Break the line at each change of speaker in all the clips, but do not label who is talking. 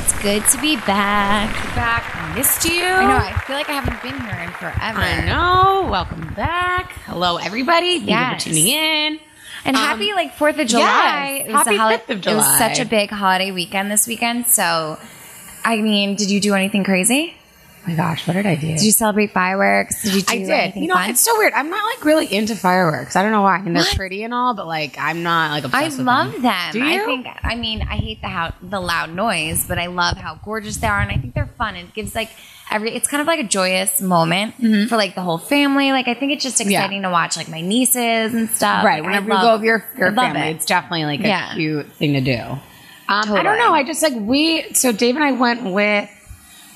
It's good to be back.
back. Missed you.
I know. I feel like I haven't been here in forever.
I know. Welcome back. Hello, everybody. Thank
Yes.
you for tuning in.
And
Um,
happy like Fourth of July.
yes.
It was
Happy
holi-
5th of
It was such a big holiday weekend this weekend. So, I mean, did you do anything crazy?
My gosh, what did I do?
Did you celebrate fireworks? Did you
I did. You know,
fun?
it's so weird. I'm not like really into fireworks. I don't know why. I mean, they're
What?
pretty and all, but like, I'm not like
I
obsessed with
love
them.
them.
Do
I think. I mean, I hate the how the loud noise, but I love how gorgeous they are, and I think they're fun. It gives like every. It's kind of like a joyous moment for like the whole family. Like I think it's just
Mm-hmm. Yeah.
exciting to watch like my nieces and stuff.
right.
Like, I
Whenever you go with your your family,
it.
it's definitely like a
Yeah.
cute thing to do. Um, I don't know. I just like we. So Dave and I went with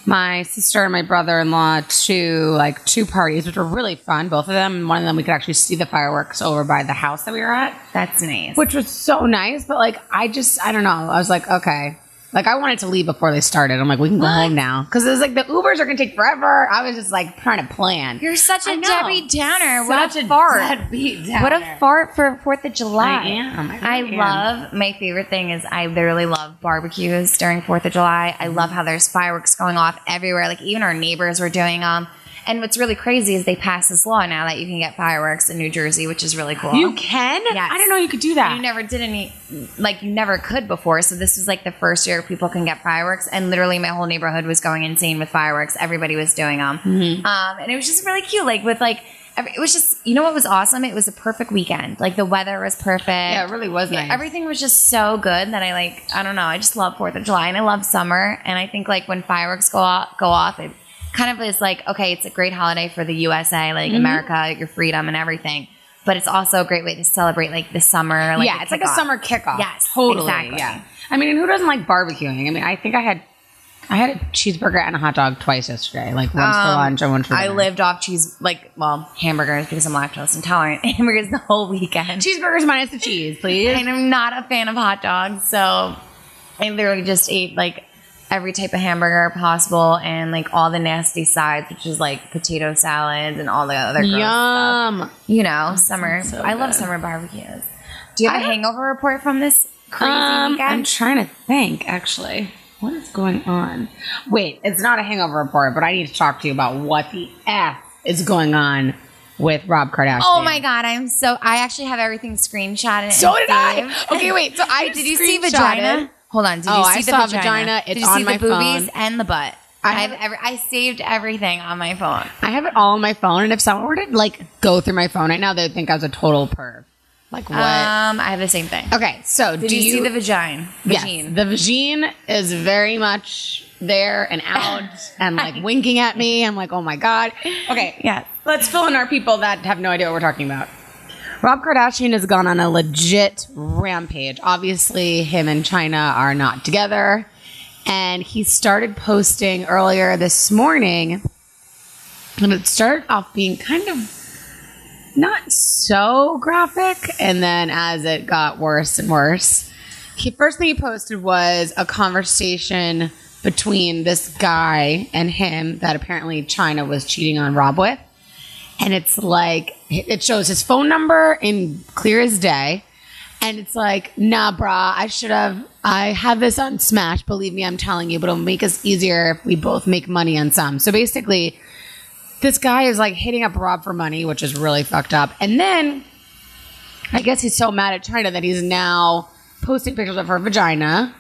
my sister and my brother-in-law to like two parties, which were really fun. Both of them. And one of them we could actually see the fireworks over by the house that we were at.
That's nice.
which was so nice. But like, I just, I don't know. I was like, okay. Like, I wanted to leave before they started. I'm like, we can go home now because it was like the Ubers are gonna take forever. I was just like trying to plan.
You're such a. Debbie Downer. what
Such
a fart.
downer.
What a fart for Fourth of July.
I am. I really am.
love my favorite thing is I literally love barbecues during Fourth of July. I love how there's fireworks going off everywhere. Like even our neighbors were doing them. And what's really crazy is they passed this law now that you can get fireworks in New Jersey, which is really cool.
You can?
Yes.
I didn't know you could do that.
You never did any, like you never could before. So this was like the first year people can get fireworks, and literally my whole neighborhood was going insane with fireworks. Everybody was doing them,
Mm-hmm.
um, and it was just really cute. Like with like, it was just you know what was awesome? It was a perfect weekend. Like the weather was perfect.
yeah, it really was nice.
Everything was just so good that I like. I don't know. I just love Fourth of July, and I love summer. And I think like when fireworks go off, go off, it kind of is like okay, it's a great holiday for the USA,
Mm-hmm.
like America, your freedom and everything. But it's also a great way to celebrate like the summer. Like
yeah, it's like a summer kickoff.
Yes,
totally.
exactly.
Yeah. I mean, and who doesn't like barbecuing? I mean, I think I had, I had a cheeseburger and a hot dog twice yesterday. Like once for
Um,
lunch and one for dinner.
I lived off cheese, like well, hamburgers because I'm lactose intolerant. Hamburgers the whole weekend.
cheeseburgers minus the cheese, please.
and I'm not a fan of hot dogs, so I literally just ate like every type of hamburger possible and like all the nasty sides, which is like potato salads and all the other gross stuff.
Yum.
You know, summer.
so
I love summer barbecues. Do you have
I
a hangover report from this crazy
Um,
weekend?
I'm trying to think, actually. What is going on? Wait, it's not a hangover report, but I need to talk to you about what the F is going on with Rob Kardashian.
Oh my god, I'm so I actually have everything screenshotted.
So
and
did I. Okay, wait, so I
did you see vagina? Hold on. Did you
Oh,
see
I
the
saw
vagina?
vagina.
Did
It's
you see
on
the boobies
phone.
and the butt?
I
have every, I saved everything on my phone.
I have it all on my phone, and if someone were to like go through my phone right now, they'd think I was a total perv. Like what?
Um, I have the same thing.
okay, so
Did
do
you, see the vagina?
Yes,
Vagine.
the vagine is very much there and out and like winking at me. I'm like, oh my god. Okay,
Yeah.
let's fill in our people that have no idea what we're talking about. Rob Kardashian has gone on a legit rampage. Obviously, him and Chyna are not together. And he started posting earlier this morning. And it started off being kind of not so graphic. And then as it got worse and worse, he first thing he posted was a conversation between this guy and him that apparently Chyna was cheating on Rob with. And it's like it shows his phone number in clear as day. And it's like, nah, brah, I should have. I have this on Smash. Believe me, I'm telling you, but it'll make us easier if we both make money on some. So basically, this guy is like hitting up Rob for money, which is really fucked up. And then I guess he's so mad at Chyna that he's now posting pictures of her vagina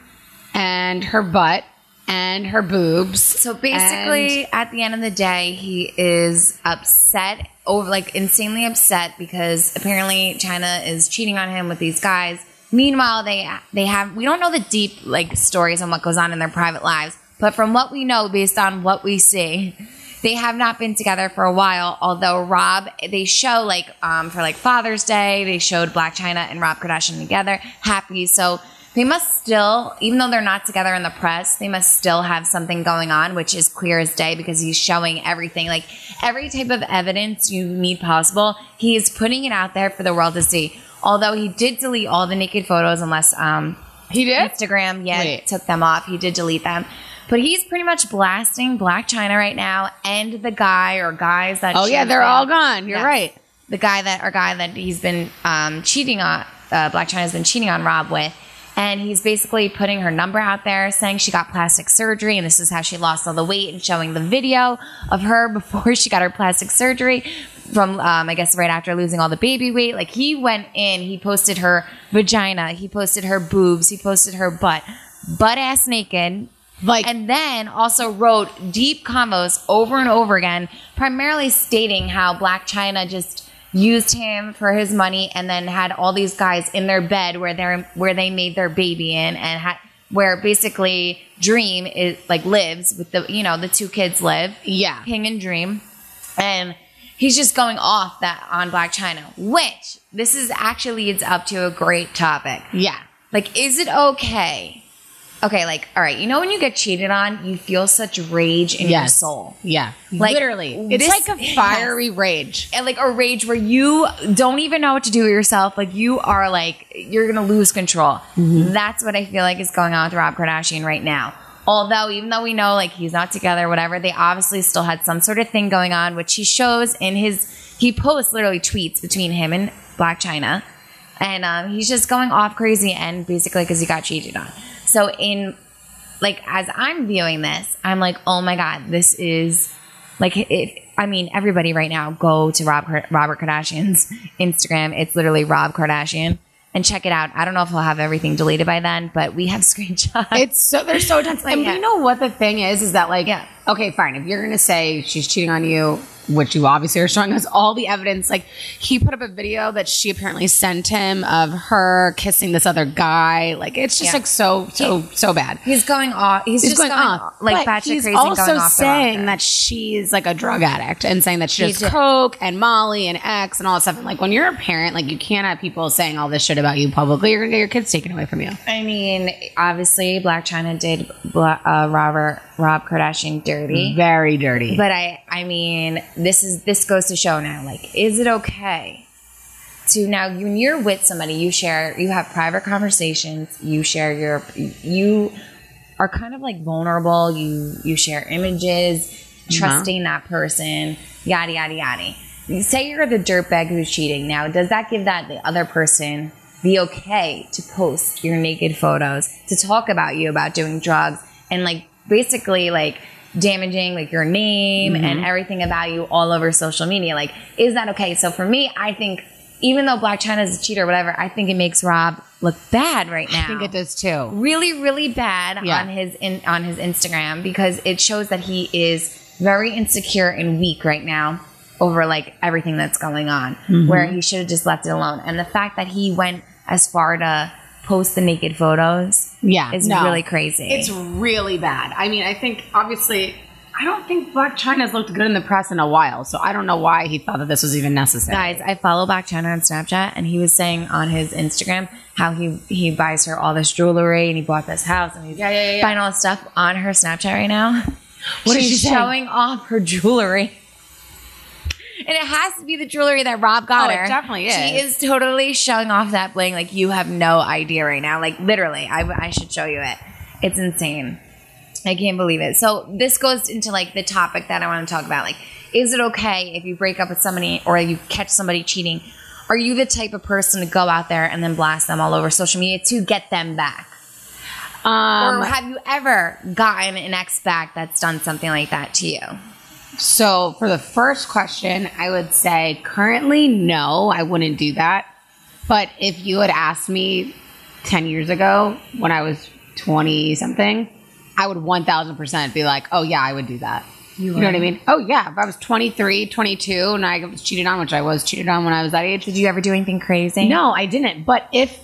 and her butt and her boobs.
So basically, at the end of the day, he is upset over, like, insanely upset because apparently Chyna is cheating on him with these guys. Meanwhile, they they have we don't know the deep like stories on what goes on in their private lives, but from what we know, based on what we see, they have not been together for a while. Although Rob, they show like um, for like Father's Day, they showed Blac Chyna and Rob Kardashian together, happy. So they must still, even though they're not together in the press, they must still have something going on, which is clear as day because he's showing everything, like every type of evidence you need possible. He is putting it out there for the world to see. Although he did delete all the naked photos, unless um,
He did?
Instagram, yeah,
Wait.
took them off. He did delete them. But he's pretty much blasting Blac Chyna right now and the guy or guys that
Oh, yeah, they're all gone. You're
Yes.
right.
The guy that or guy that he's been um, cheating on, uh, Blac Chyna's been cheating on Rob with. And he's basically putting her number out there saying she got plastic surgery and this is how she lost all the weight and showing the video of her before she got her plastic surgery from, um, I guess, right after losing all the baby weight. Like he went in, he posted her vagina, he posted her boobs, he posted her butt, butt ass naked.
Like-
and then also wrote deep combos over and over again, primarily stating how Blac Chyna just used him for his money and then had all these guys in their bed where they're where they made their baby in and had where basically Dream is like lives with the you know the two kids live
Yeah.
King and Dream and he's just going off that on Blac Chyna which this is actually leads up to a great topic
Yeah.
like is it okay okay like all right you know when you get cheated on you feel such rage in your soul
Yeah.
Like,
Literally. It's
this-
like a fiery rage.
and like a rage where you don't even know what to do with yourself. Like you are like you're gonna lose control. That's what I feel like is going on with Rob Kardashian right now. Although even though we know like he's not together, whatever, they obviously still had some sort of thing going on, which he shows in his he posts literally tweets between him and Blac Chyna, and um, he's just going off crazy and basically because he got cheated on. So in like as I'm viewing this, I'm like, oh my god, this is like it. I mean, everybody right now go to Rob Robert Kardashian's Instagram. It's literally Rob Kardashian and check it out. I don't know if he'll have everything deleted by then, but we have screenshots.
It's so they're so intense. And
Yeah.
you know what the thing is is that like
Yeah.
okay, fine. If you're gonna say she's cheating on you, which you obviously are showing us all the evidence, like he put up a video that she apparently sent him of her kissing this other guy. Like it's just
Yeah.
like so so so bad.
he's going off. He's,
He's
just
going,
going,
off.
like
But he's
crazy.
also
going off
saying that she's like a drug addict and saying that she does coke and Molly and X and all that stuff. And like when you're a parent, like you can't have people saying all this shit about you publicly. You're gonna get your kids taken away from you.
I mean, obviously, Blac Chyna did Bla- uh, Robert Rob Kardashian dirty.
Very dirty.
But I, I mean, this is this goes to show now. Like, is it okay to now when you're with somebody, you share, you have private conversations, you share your, you are kind of like vulnerable. You you share images, uh-huh. trusting that person, yada yada yada. You say you're the dirtbag who's cheating. Now, does that give that the other person the okay to post your naked photos, to talk about you about doing drugs, and like basically like damaging like your name and everything about you all over social media? Like, is that okay? So for me, I think even though Blac Chyna is a cheater, or whatever, I think it makes Rob look bad right now
I think it does too.
really really bad
Yeah.
on his in, on his Instagram because it shows that he is very insecure and weak right now over like everything that's going on
Mm-hmm.
where he should have just left it alone and the fact that he went as far to post the naked photos
Yeah,
is
no.
really crazy
It's really bad. I mean, I think obviously, I don't think Blac Chyna's looked good in the press in a while, so I don't know why he thought that this was even necessary.
Guys, I follow Blac Chyna on Snapchat, and he was saying on his Instagram how he he buys her all this jewelry, and he bought this house, and he's
Yeah, yeah, yeah.
buying all this stuff on her Snapchat right now.
What is
She's
she
showing off her jewelry, and it has to be the jewelry that Rob got
Oh, it
her.
definitely
She
is.
is totally showing off that bling. Like you have no idea right now. Like literally, I, I should show you it. It's insane. I can't believe it. So this goes into like the topic that I want to talk about. Like, is it okay if you break up with somebody or you catch somebody cheating? Are you the type of person to go out there and then blast them all over social media to get them back?
Um,
or have you ever gotten an ex back that's done something like that to you?
So for the first question, I would say currently, no, I wouldn't do that. But if you had asked me 10 years ago when I was 20 something, I would 1000% be like, oh, yeah, I would do that. You, know what I mean? Oh, yeah. If I was 23, 22, and I was cheated on, which I was cheated on when I was that age,
Did you ever do anything crazy?
No, I didn't. But if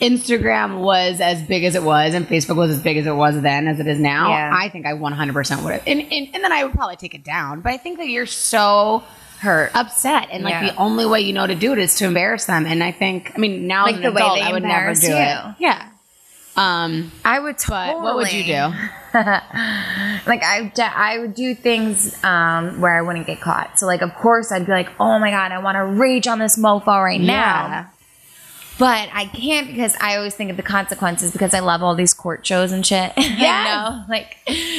Instagram was as big as it was and Facebook was as big as it was then as it is now,
Yeah.
I think I 100% would have. And, and, and then I would probably take it down. But I think that you're so
Hurt.
upset. And like
Yeah.
the only way you know to do it is to embarrass them. And I think, I mean, now
Like
as an
the way
adult,
they
I would never do
you.
it. Yeah. Um,
I would totally.
but what would you do?
like I, I would do things um, where I wouldn't get caught. So like, of course, I'd be like, oh my god, I want to rage on this mofo right now.
Yeah.
But I can't because I always think of the consequences because I love all these court shows and shit. I know, like,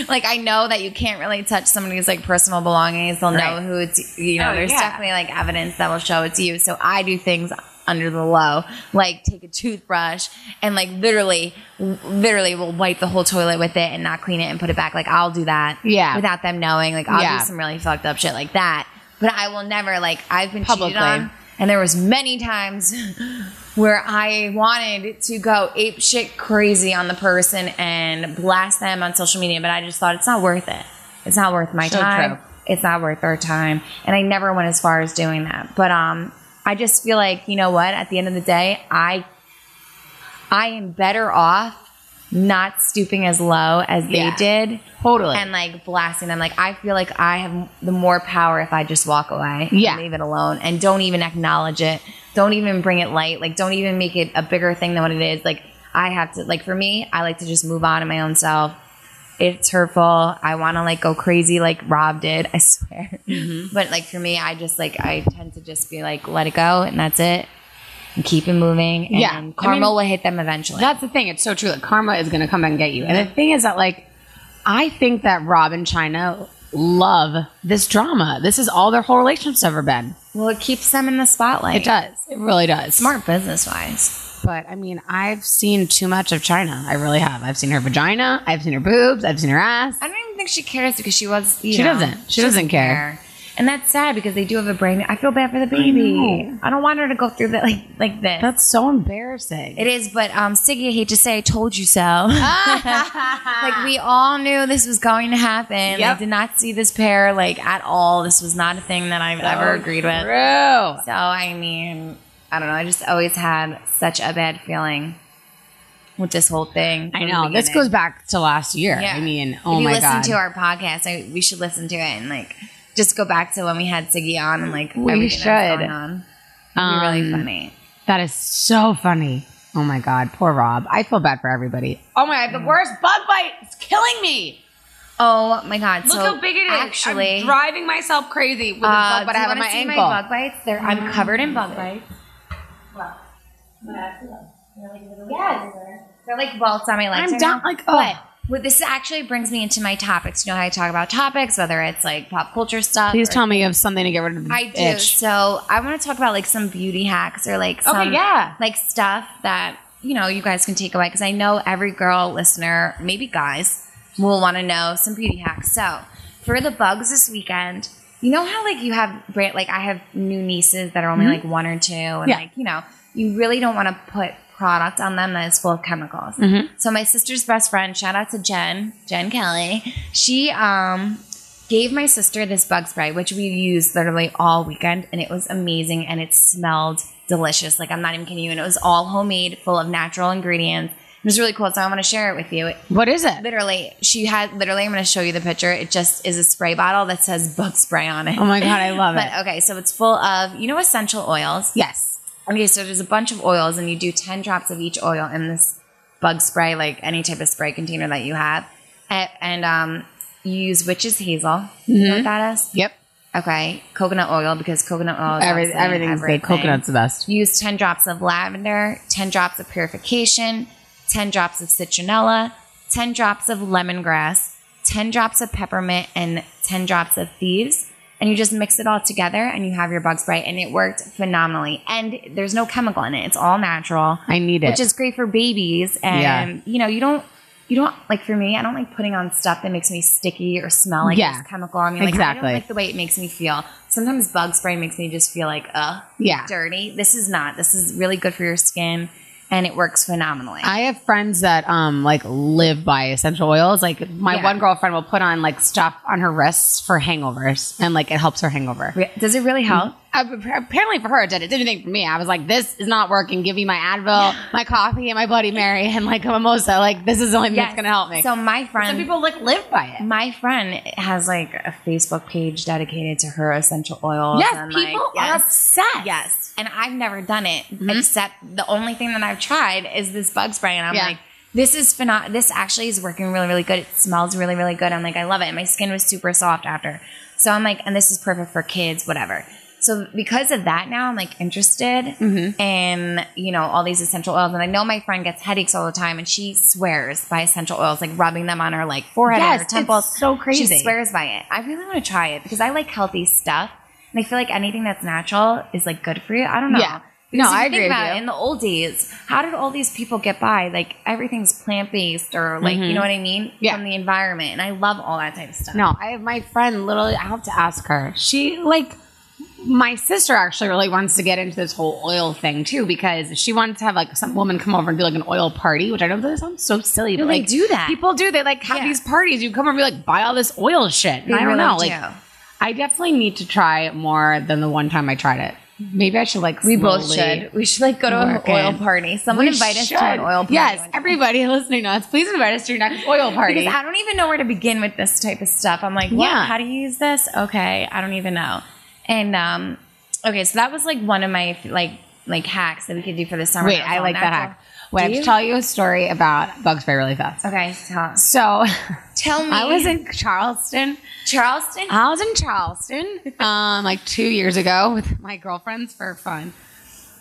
like I know that you can't really touch somebody's like personal belongings. They'll know who it's. You know,
Oh,
there's
yeah.
definitely like evidence that will show it's you. So I do things under the low. Like take a toothbrush and like literally, literally will wipe the whole toilet with it and not clean it and put it back. Like I'll do that.
Yeah.
Without them knowing. Like I'll
Yeah.
do some really fucked up shit like that. But I will never like I've been
Publicly.
cheated on. And there was many times where I wanted to go ape shit crazy on the person and blast them on social media, but I just thought it's not worth it. It's not worth my
So
time.
true.
It's not worth our time. And I never went as far as doing that. But um I just feel like, you know what, at the end of the day, I I am better off not stooping as low as they
Yeah.
did
Totally.
and like blasting them. Like I feel like I have the more power if I just walk away,
Yeah.
and leave it alone, and don't even acknowledge it. Don't even bring it light. Like don't even make it a bigger thing than what it is. Like I have to. Like for me, I like to just move on in my own self. It's hurtful. I want to like go crazy like Rob did. I swear.
Mm-hmm.
But like for me, I just like I tend to just be like let it go and that's it. Keep it moving. And
Yeah. I
karma
mean,
will hit them eventually.
That's the thing. It's so true. Like karma is going to come back and get you. And the thing is that, like, I think that Rob and Chyna love this drama. This is all their whole relationship's ever been.
well, it keeps them in the spotlight.
It does. It really does.
Smart business wise.
But I mean, I've seen too much of Chyna. I really have. I've seen her vagina. I've seen her boobs. I've seen her ass.
I don't even think she cares because she was. You
She
know,
doesn't. She doesn't care.
And that's sad because they do have a brain. I feel bad for the baby.
know.
I, don't want her to go through that like like this.
That's so embarrassing.
it is, but um, Siggy, I hate to say, I told you so. like we all knew this was going to happen. I did not see this pair like at all. This was not a thing that I've ever agreed with.
True.
So I mean, I don't know. I just always had such a bad feeling with this whole thing.
I know. This goes back to last year.
Yeah.
I mean, oh if
you
my
listen
god.
to our podcast, I, we should listen to it and like just go back to when we had Siggy on and like
We
everything that was
should.
going on. It'd be really
Um,
funny.
That is so funny. Oh my god, poor Rob. I feel bad for everybody. Oh my god, the worst bug bite is killing me.
Oh my god!
Look
so
how big it is.
Actually,
I'm driving myself crazy with the
uh,
bug bite
do
I have on my
see
ankle.
my bug bites? They're, I'm covered in bug bites. Yes, they're like welts on my legs.
I'm
right
down
now.
like
But what this actually brings me into my topics. You know how I talk about topics, whether it's like pop culture stuff.
Please
or-
tell me you have something to get rid of the
I do.
itch.
So I want to talk about like some beauty hacks or like some
Okay, yeah.
like stuff that you know you guys can take away because I know every girl listener, maybe guys, will want to know some beauty hacks. So for the bugs this weekend, you know how like you have like I have new nieces that are only like one or two, and
Mm-hmm. Yeah.
like you know you really don't want to put product on them that is full of chemicals.
Mm-hmm.
So my sister's best friend, shout out to Jen, Jen Kelly, she um gave my sister this bug spray, which we used literally all weekend, and it was amazing and it smelled delicious. Like I'm not even kidding you, and it was all homemade, full of natural ingredients. It was really cool, so I want to share it with you. It-
What is it?
literally, she had literally. I'm going to show you the picture. It just is a spray bottle that says bug spray on it.
Oh my god, I love
But
it.
okay, so it's full of you know essential oils.
Yes.
Okay, so there's a bunch of oils, and you do 10 drops of each oil in this bug spray, like any type of spray container that you have. And, and um, you use witch's hazel. You know what that is?
Yep.
Okay, coconut oil, because coconut oil is
Every, everything's
everything.
good. Coconut's the best.
Use 10 drops of lavender, 10 drops of purification, 10 drops of citronella, 10 drops of lemongrass, 10 drops of peppermint, and 10 drops of thieves. And you just mix it all together and you have your bug spray. And it worked phenomenally. And there's no chemical in it, it's all natural,
I need it.
which is great for babies. And,
Yeah.
you know, you don't. You don't like for me. I don't like putting on stuff that makes me sticky or smell like
Yeah.
chemical on me. Like, I
Exactly.
don't like the way it makes me feel. Sometimes bug spray makes me just feel like, ugh,
yeah.
dirty. This is not. This is really good for your skin and it works phenomenally.
I have friends that um like live by essential oils. Like my
Yeah.
one girlfriend will put on like stuff on her wrists for hangovers, and like it helps her hangover.
Does it really help?
Uh, apparently for her it did. It didn't think for me. I was like, this is not working. Give me my Advil, my coffee, and my Bloody Mary, and like a mimosa. Like this is the only thing that's gonna help me.
So my friend, Some
people like live by it.
my friend has like a Facebook page dedicated to her essential oils.
Yes,
and,
people
like,
are
yes.
obsessed.
Yes, and I've never done it except the only thing that I've tried is this bug spray, and I'm
Yeah.
like, this is phenom- This actually is working really, really good. It smells really, really good. I'm like, I love it. And my skin was super soft after, so I'm like, and this is perfect for kids, whatever. So because of that, now I'm like interested
Mm-hmm.
in you know all these essential oils, and I know my friend gets headaches all the time, and she swears by essential oils, like rubbing them on her like forehead
Yes,
and her
it's
temples.
so crazy.
She swears by it. I really want to try it because I like healthy stuff. And I feel like anything that's natural is like good for you. I don't know.
Yeah. No,
Because if
I agree
about in the old days, how did all these people get by? Like everything's plant based, or like you know what I mean
Mm-hmm. Yeah.
from the environment, and I love all that type of stuff.
No, I have my friend literally. I have to ask her. She like my sister actually really wants to get into this whole oil thing too because she wanted to have like some woman come over and do like an oil party, which I know that sounds so silly,
No,
but
they
like
do that.
People do. They like have
Yeah.
these parties. You come over and be like buy all this oil shit. I don't
really
know.
do.
Like I definitely need to try more than the one time I tried it. Maybe I should like
we both should. We should like go to an oil
in.
party. Someone
We
invite us to an oil party.
Yes, everybody listening to us, please invite us to your next oil party.
Because I don't even know where to begin with this type of stuff. I'm like, what?
Yeah.
How do you use this? Okay, I don't even know. And um, okay, so that was like one of my like like hacks that we could do for the summer.
Wait, I
all
like that
natural.
hack. Wait, I
Do
have to tell you a story about bug spray really fast.
Okay, tell,
So
tell me.
I was in Charleston.
Charleston.
I was in Charleston um, like two years ago with my girlfriends for fun.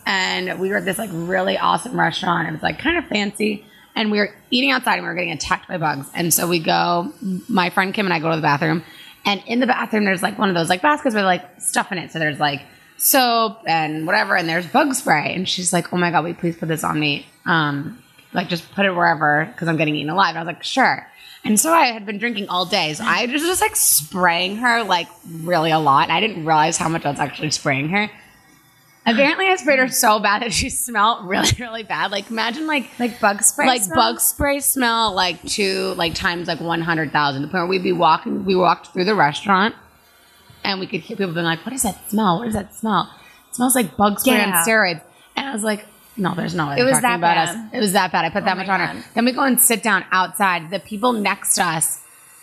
And we were at this like really awesome restaurant. It was like kind of fancy. And we were eating outside and we were getting attacked by bugs. And so we go, my friend Kim and I go to the bathroom. And in the bathroom, there's like one of those like baskets with like stuff in it. So there's like soap and whatever. And there's bug spray. And she's like, oh my God, wait, please put this on me. Um, like just put it wherever because I'm getting eaten alive. And I was like, sure. And so I had been drinking all day. So I was just like spraying her like really a lot. I didn't realize how much I was actually spraying her. Apparently, I sprayed her so bad that she smelled really, really bad. Like imagine like
like bug spray.
like
smell?
bug spray smell like two like times like one hundred thousand. The point where we'd be walking, we walked through the restaurant, and we could hear people being like, "What is that smell? What does that smell? It smells like bug spray
Yeah.
on steroids." And I was like, "No, there's no way."
It was
talking
that
about
bad.
us. It was that bad. I put oh that
my
much on her. Then we go and sit down outside. The people next to us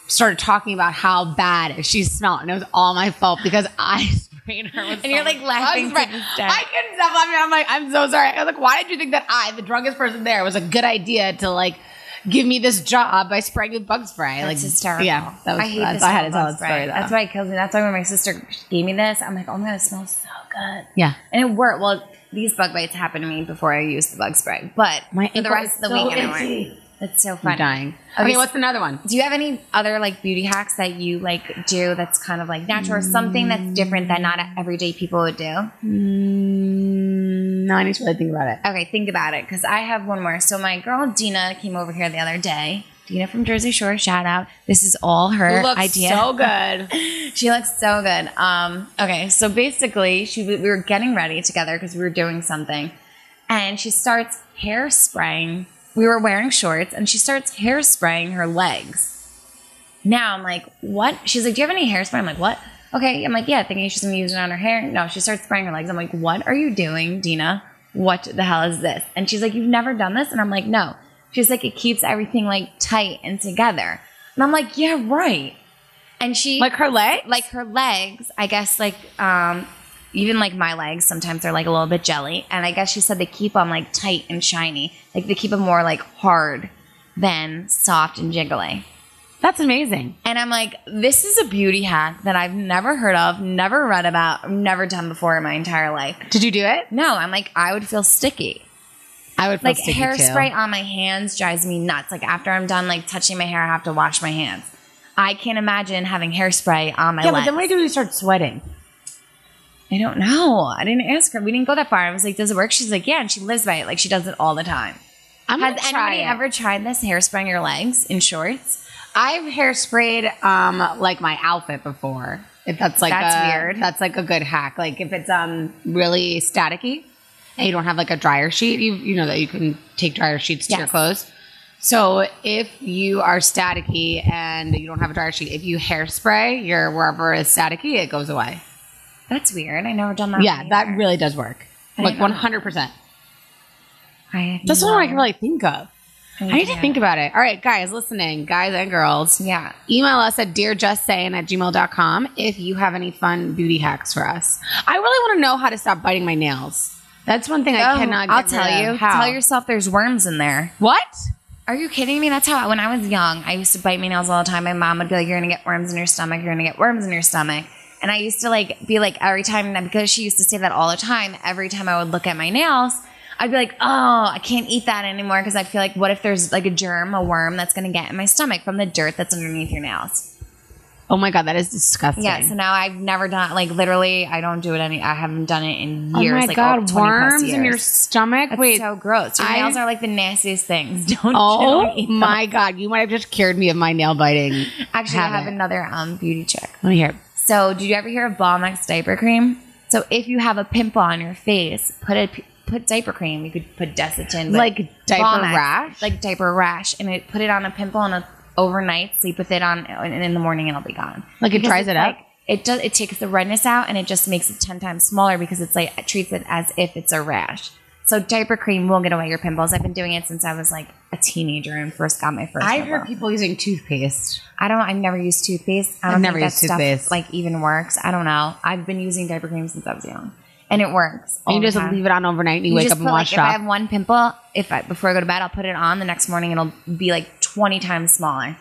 started talking about how bad she smelled, and it was all my fault because I sprayed her. With
And you're, like, laughing
bug
to
spray.
this day.
I couldn't stop laughing. I'm like, I'm so sorry. I was like, why did you think that I, the drunkest person there, was a good idea to like give me this job by spraying with bug spray?
That's
like,
hysterical.
Yeah, that was.
I hate
that's,
this.
I had to tell that story. Though.
That's why it kills me. That's why when my sister gave me this, I'm like, oh my god, it smells so good.
Yeah.
And it worked. Well, these bug bites happened to me before I used the bug spray, but
My
for the rest of the
so
weekend, it
itchy.
worked. That's so
I'm
funny.
dying.
Okay,
Okay,
so-
what's another one?
Do you have any other like beauty hacks that you like do that's kind of like natural or something that's different that not everyday people would do?
Mm, no, I need to really think about it.
Okay, think about it because I have one more. So my girl Dina came over here the other day. Dina from Jersey Shore, shout out. This is all her
looks
idea.
so good.
She looks so good. Um, okay, so basically, she we were getting ready together because we were doing something, and she starts hairspraying. We were wearing shorts, and she starts hairspraying her legs. Now I'm like, what? She's like, do you have any hairspray? I'm like, what? Okay, I'm like, yeah, thinking she's gonna use it on her hair. No, she starts spraying her legs. I'm like, what are you doing, Dina? What the hell is this? And she's like, you've never done this? And I'm like, no. She's like, it keeps everything like tight and together. And I'm like, yeah, right. And she
Like her legs,
like her legs, I guess like um even like my legs sometimes they're like a little bit jelly and I guess she said they keep them like tight and shiny. Like they keep them more like hard than soft and jiggly.
That's amazing.
And I'm like, this is a beauty hack that I've never heard of, never read about, never done before in my entire life.
Did you do it?
No, I'm like, I would feel sticky.
I would feel sticky.
Like hairspray
too.
on my hands drives me nuts. Like after I'm done like touching my hair, I have to wash my hands. I can't imagine having hairspray on my
Yeah, but then what do you do when you start sweating?
I don't know. I didn't ask her. We didn't go that far. I was like, "Does it work?" She's like, "Yeah," and she lives by it. Like she does it all the time.
I'm
Has anybody
it.
ever tried this hairspraying your legs in shorts?
I've hairsprayed um like my outfit before. If that's like
That's
a,
weird.
That's like a good hack. Like if it's um really staticky and you don't have like a dryer sheet, you you know that you can take dryer sheets to your clothes. So if you are staticky and you don't have a dryer sheet, if you hairspray your wherever is staticky, it goes away.
That's weird. I never done that.
yeah,
one
that
either.
really does work.
I
Like one hundred percent.
I
That's
no
what I can really think of. I need to think about it. All right, guys, listening, guys and girls.
Yeah.
Email us at dearjustsaying at gmail.com if you have any fun beauty hacks for us. I really want to know how to stop biting my nails. That's one thing I
Oh,
cannot get
I'll tell you.
How?
Tell yourself there's worms in there.
What?
Are you kidding me? That's how when I was young, I used to bite my nails all the time. My mom would be like, "You're gonna get worms in your stomach. You're gonna get worms in your stomach." And I used to like be like every time because she used to say that all the time. Every time I would look at my nails, I'd be like, "Oh, I can't eat that anymore," because I feel like, what if there's like a germ, a worm that's gonna get in my stomach from the dirt that's underneath your nails?
Oh my god, that is disgusting.
Yeah, so now I've never done it, like literally I don't do it any I haven't done it in years.
oh my
like
god,
20 plus
worms in your stomach.
That's
Wait,
so gross. Your
I-
nails are like the nastiest things. Don't
oh
don't
my god, you might have just cured me of my nail biting.
Actually, I have another um beauty trick.
Let me hear. it.
So, did you ever hear of Balmex diaper cream? So, if you have a pimple on your face, put a put diaper cream. You could put Desitin,
Like diaper
Balmex,
rash?
like diaper rash, and it put it on a pimple and a, overnight. Sleep with it on, and in the morning it'll be gone.
Like it dries it up?
like- It does. It takes the redness out, and it just makes it ten times smaller because it's like it treats it as if it's a rash. So diaper cream will get away your pimples. I've been doing it since I was like a teenager and first got my first.
I've heard people using toothpaste.
I don't. I've never used toothpaste. I
I've
don't
never
think
used
that stuff,
toothpaste.
like even works. I don't know. I've been using diaper cream since I was young, and it works.
you just
time.
leave it on overnight and you,
You
wake up and wash
like,
it
If I have one pimple, if I before I go to bed, I'll put it on. The next morning, it'll be like twenty times smaller.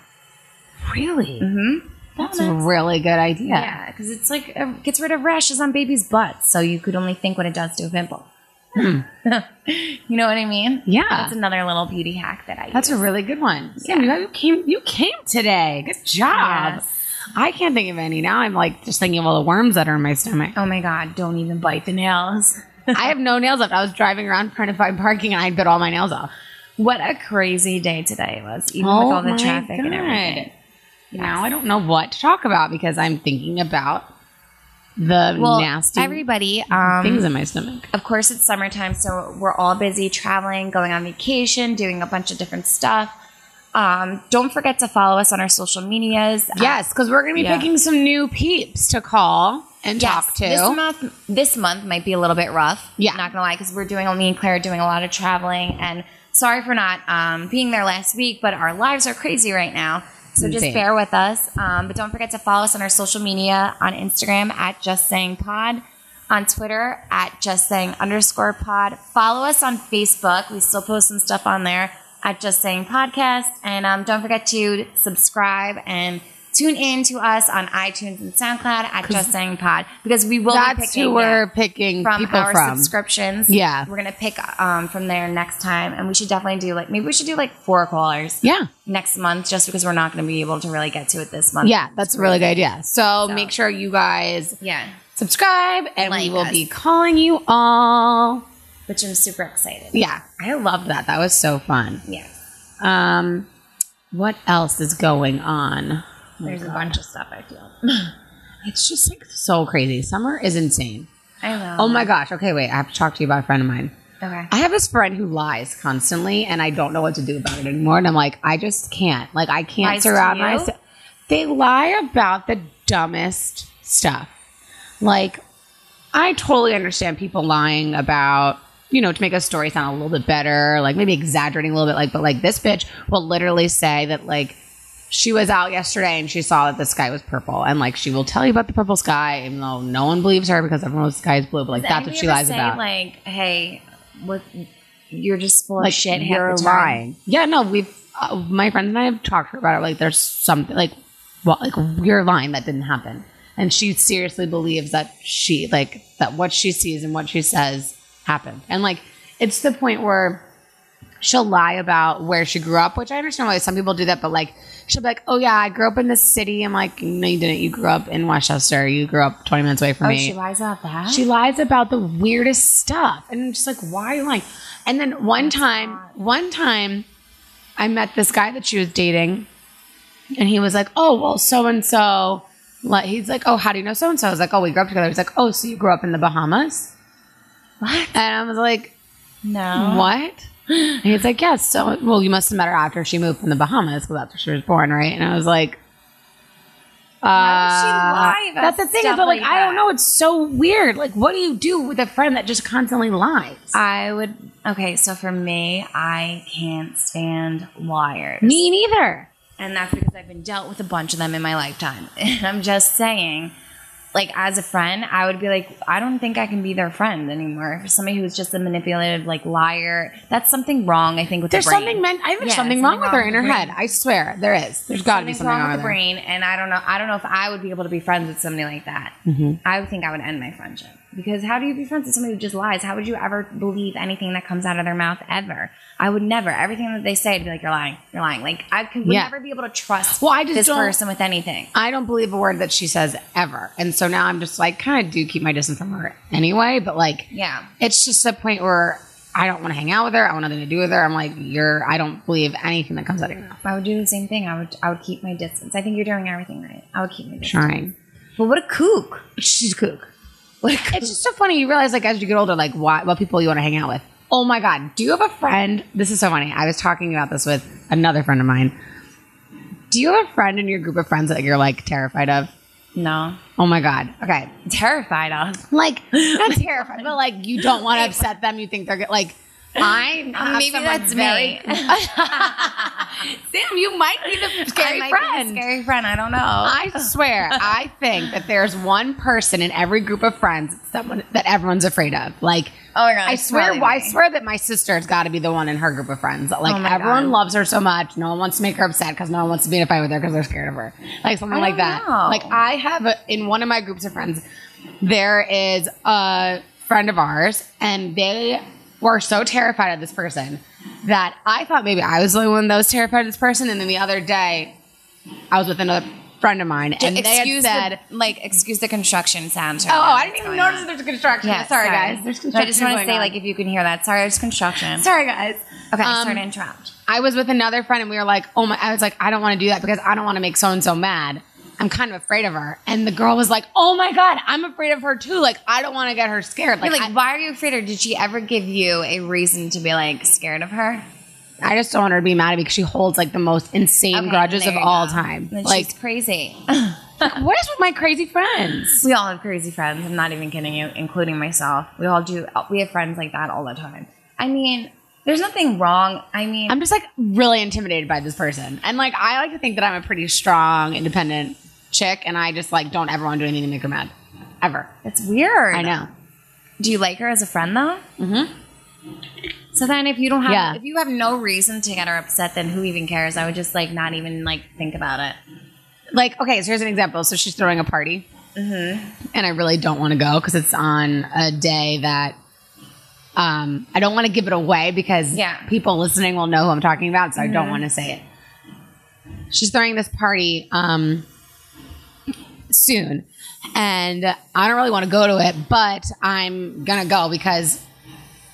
Really?
Mm-hmm.
That's a really good idea.
Yeah, because it's like it gets rid of rashes on babies' butts, so you could only think what it does to a pimple. you know what I mean?
Hmm. Yeah.
That's another little beauty hack that I.
That's a really good one.
Yeah.
Sam, you, you came you came today. Good job.
Yes.
I can't think of any now. I'm like just thinking of all the worms that are in my stomach.
Oh my god! Don't even bite the nails.
I have no nails left. I was driving around trying to find parking and I bit all my nails off.
What a crazy day today was, even
Oh
with all the traffic and
God.
everything.
Now I don't know what to talk about because I'm thinking about the
Well,
nasty
everybody, um,
things in my stomach.
of course, it's summertime, so we're all busy traveling, going on vacation, doing a bunch of different stuff. Um, don't forget to follow us on our social medias.
Yes, because we're going to be
yeah.
picking some new peeps to call and
Yes,
talk to.
This month, this month might be a little bit rough.
Yeah.
not gonna lie, because we're doing. Me and Claire are doing a lot of traveling, and sorry for not um, being there last week, but our lives are crazy right now. So just bear with us. Um, but don't forget to follow us on our social media on Instagram at Just Saying Pod, on Twitter at Just Saying underscore Pod. Follow us on Facebook. We still post some stuff on there at Just Saying Podcast, and um, don't forget to subscribe and. Tune in to us on iTunes and SoundCloud at Just Saying Pod because we will be
That's
picking
who we're picking
from our
from.
subscriptions.
Yeah.
we're gonna pick um, from there next time, and we should definitely do like maybe we should do like four callers
Yeah.
next month, just because we're not gonna be able to really get to it this month.
Yeah, that's a really good idea. So, make sure you guys
yeah,
subscribe and we will
us.
be calling you all.
which I'm super excited.
Yeah, I loved that. That was so fun.
Yeah,
Um, what else is going on?
Oh there's a bunch of stuff. I feel.
It's just like so crazy. Summer is insane.
I know.
Oh my gosh. Okay, wait. I have to talk to you about a friend of mine.
Okay.
I have this friend who lies constantly, and I don't know what to do about it anymore. And I'm like, I just can't. Like, I can't
Lies
surround myself. They lie about the dumbest stuff. Like, I totally understand people lying about, you know, to make a story sound a little bit better, like maybe exaggerating a little bit. Like, but like this bitch will literally say that like she was out yesterday and she saw that the sky was purple, and like she will tell you about the purple sky, even though no one believes her because everyone knows the sky is blue. But like
Does
that's what she lies
say,
about.
Like, hey, what? You're just full
like
of shit.
you're lying. Yeah, no, we've uh, my friends and I have talked to her about it. Like, there's something like, well, like you're lying. That didn't happen, and she seriously believes that she like that what she sees and what she says happened, and like it's the point where she'll lie about where she grew up, which I understand why some people do that, but like she'll be like, "Oh yeah, I grew up in this city." I'm like, "No, you didn't. You grew up in Westchester. You grew up 20 minutes away from
Oh,
me."
she lies about that.
She lies about the weirdest stuff. And I'm just like, why are you lying? And then oh one time, one time, I met this guy that she was dating, and he was like, oh, well, so and so. He's like, oh, how do you know so and so? I was like, oh, we grew up together. He's like, oh, so you grew up in the Bahamas?
what?
And I was like,
No.
what? And he's like, yes. So, well, you must have met her after she moved from the Bahamas because that's where she was born, right? And I was like,
Why would she
uh, That's the thing, is, but like,
like
I don't know. It's so weird. Like, what do you do with a friend that just constantly lies?
I would. Okay, so for me, I can't stand liars.
Me neither.
And that's because I've been dealt with a bunch of them in my lifetime. And I'm just saying, like, as a friend, I would be like, I don't think I can be their friend anymore. For somebody who's just a manipulative, like, liar, that's something wrong, I think, with
There's
the brain.
something meant. I think
Yeah,
something wrong with her in her head. I swear there is. There's got to be something
wrong
wrong
with the
her.
brain, and I don't know. I don't know if I would be able to be friends with somebody like that. Mm-hmm. I would think I would end my friendship. Because how do you be friends with somebody who just lies? How would you ever believe anything that comes out of their mouth ever? I would never. Everything that they say, I'd be like, "You're lying. You're lying." Like I could
Yeah.
never be able to trust
Well, I just
this person with anything.
I don't believe a word that she says ever. And so now I'm just like, kind of do keep my distance from her anyway. But like,
Yeah.
it's just a point where I don't want to hang out with her. I want nothing to do with her. I'm like, you're, I don't believe anything that comes out of your mouth.
I would do the same thing. I would I would keep my distance. I think you're doing everything right. I would keep my distance.
Trying.
But what a kook.
She's a kook.
Kook.
It's just so funny. You realize, like, as you get older, like, what, what people you want to hang out with. Oh my God. Do you have a friend? This is so funny. I was talking about this with another friend of mine. Do you have a friend in your group of friends that you're like terrified of?
no.
Oh my God. Okay.
Terrified of.
Like, not terrified, but like, you don't want to upset them. You think they're. Like, I uh, have
Maybe that's
very-
me.
Sam, you might be the scary friend.
A scary friend. I don't know.
I swear, I think that there's one person in every group of friends someone that everyone's afraid of. Like,
Oh my God,
I swear, I swear that my sister's got to be the one in her group of friends. Like,
Oh
everyone
God.
loves her so much, no one wants to make her upset because no one wants to be in a fight with her because they're scared of her. Like something like that.
know.
Like, I have a, in one of my groups of friends, there is a friend of ours, and they were so terrified of this person that I thought maybe I was the only one that was terrified of this person. And then the other day, I was with another friend of mine, and they had
excuse
said,
the, like excuse the construction sounds.
"Oh, I didn't even notice that there's construction.
Yeah,
sorry, guys. There's construction
I just want to say,
on.
like, if you can hear that, sorry, there's construction.
sorry, guys.
Okay,
Um,
sorry to interrupt.
I was with another friend, and we were like, "Oh my!" I was like, "I don't want to do that because I don't want to make so and so mad." I'm kind of afraid of her, and the girl was like, "Oh my god, I'm afraid of her too. Like, I don't want to get her scared. Like,
Like, like
I,
why are you afraid of her? Did she ever give you a reason to be like scared of her?
I just don't want her to be mad at me because she holds like the most insane
Okay,
grudges of all
go.
time.
Then
Like,
she's crazy.
Like, what is with my crazy friends?
we all have crazy friends. I'm not even kidding you, including myself. We all do. We have friends like that all the time. I mean, there's nothing wrong. I mean,
I'm just like really intimidated by this person, and like I like to think that I'm a pretty strong, independent chick, and I just like don't ever want to do anything to make her mad, ever.
it's weird.
I know.
Do you like her as a friend though? Mm-hmm. So then, if you don't have,
Yeah.
if you have no reason to get her upset, then who even cares? I would just like not even like think about it.
like okay so here's an example so she's throwing a party
Mm-hmm.
and i really don't want to go because it's on a day that um, i don't want to give it away because
Yeah.
people listening will know who i'm talking about so i
Mm-hmm.
don't want to say it she's throwing this party um, soon and i don't really want to go to it but i'm gonna go because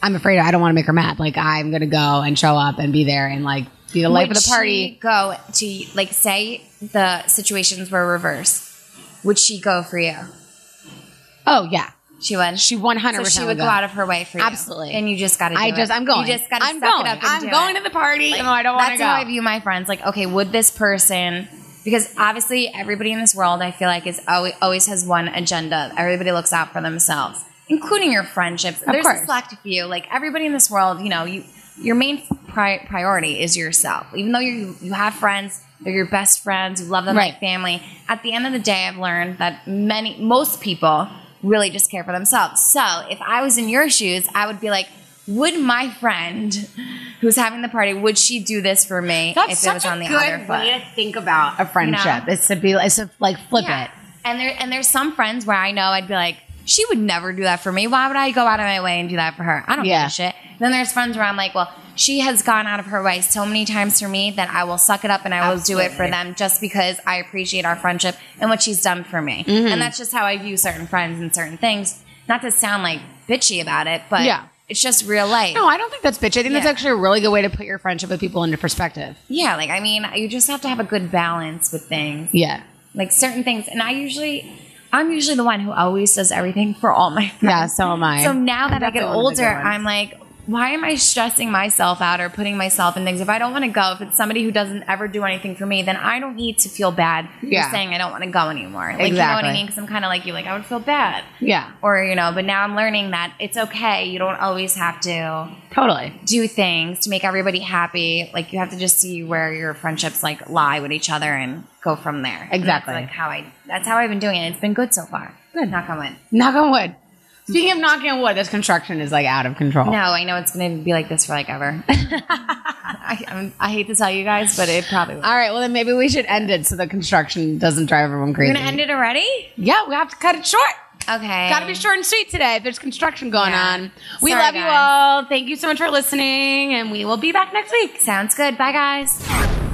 i'm afraid i don't want to make her mad like i'm gonna go and show up and be there and like be the life
Would
of the party
go to like say the situations were reversed? Would she go for you?
oh yeah
She would.
she 100%
so she
would
go out of her way for you.
Absolutely.
And you just got to.
I just, I'm going.
You just got to.
I'm
suck
going.
It up and
I'm going
it.
to the party, even though I don't want to go.
That's how I view my friends. Like, okay, would this person? Because obviously, everybody in this world, I feel like, is always, always has one agenda. Everybody looks out for themselves, including your friendships. There's
course.
a select few. Like everybody in this world, you know, you your main pri- priority is yourself. Even though you you have friends, they're your best friends. You love them
Right.
like family. At the end of the day, I've learned that many, most people really just care for themselves. So if I was in your shoes, I would be like, would my friend who's having the party, would she do this for me
That's
if it was on the
good
other foot?
way to think about a friendship.
know?
Is to be, is to like flip
Yeah.
it.
And there and there's some friends where I know I'd be like, she would never do that for me. Why would I go out of my way and do that for her? I don't
Yeah.
give a shit. Then there's friends where I'm like, well, she has gone out of her way so many times for me that I will suck it up and I will do it for them just because I appreciate our friendship and what she's done for me.
Mm-hmm.
And that's just how I view certain friends and certain things. Not to sound like bitchy about it, but
Yeah.
it's just real life.
No, I don't think that's bitchy. I think that's actually a really good way to put your friendship with people into perspective.
Yeah, like I mean, you just have to have a good balance with things.
Yeah.
Like certain things, and I usually, I'm usually the one who always does everything for all my friends.
Yeah, so am I.
So now that I get
definitely one of the
older. I'm like, why am I stressing myself out or putting myself in things? If I don't want to go, if it's somebody who doesn't ever do anything for me, then I don't need to feel bad
Yeah.
for saying I don't want to go anymore. Like, you know what I mean? Because I'm kind of like you, like I would feel bad.
Yeah.
Or, you know, but now I'm learning that it's okay. You don't always have to
Totally.
do things to make everybody happy. Like you have to just see where your friendships like lie with each other and go from there.
Exactly.
like how I. That's how I've been doing it. It's been good so far. Good. Knock on wood.
Knock on wood. Speaking of knocking on wood, this construction is like out of control.
No, I know it's going to be like this for like ever. I, I hate to tell you guys, but it probably will.
All right, well then maybe we should end it so the construction doesn't drive everyone crazy.
We're going to end it already?
Yeah, we have to cut it short.
Okay.
Gotta be short and sweet today. if There's construction going
Yeah.
on. We
Sorry,
love you all. Thank you so much for listening, and we will be back next week.
Sounds good. Bye, guys.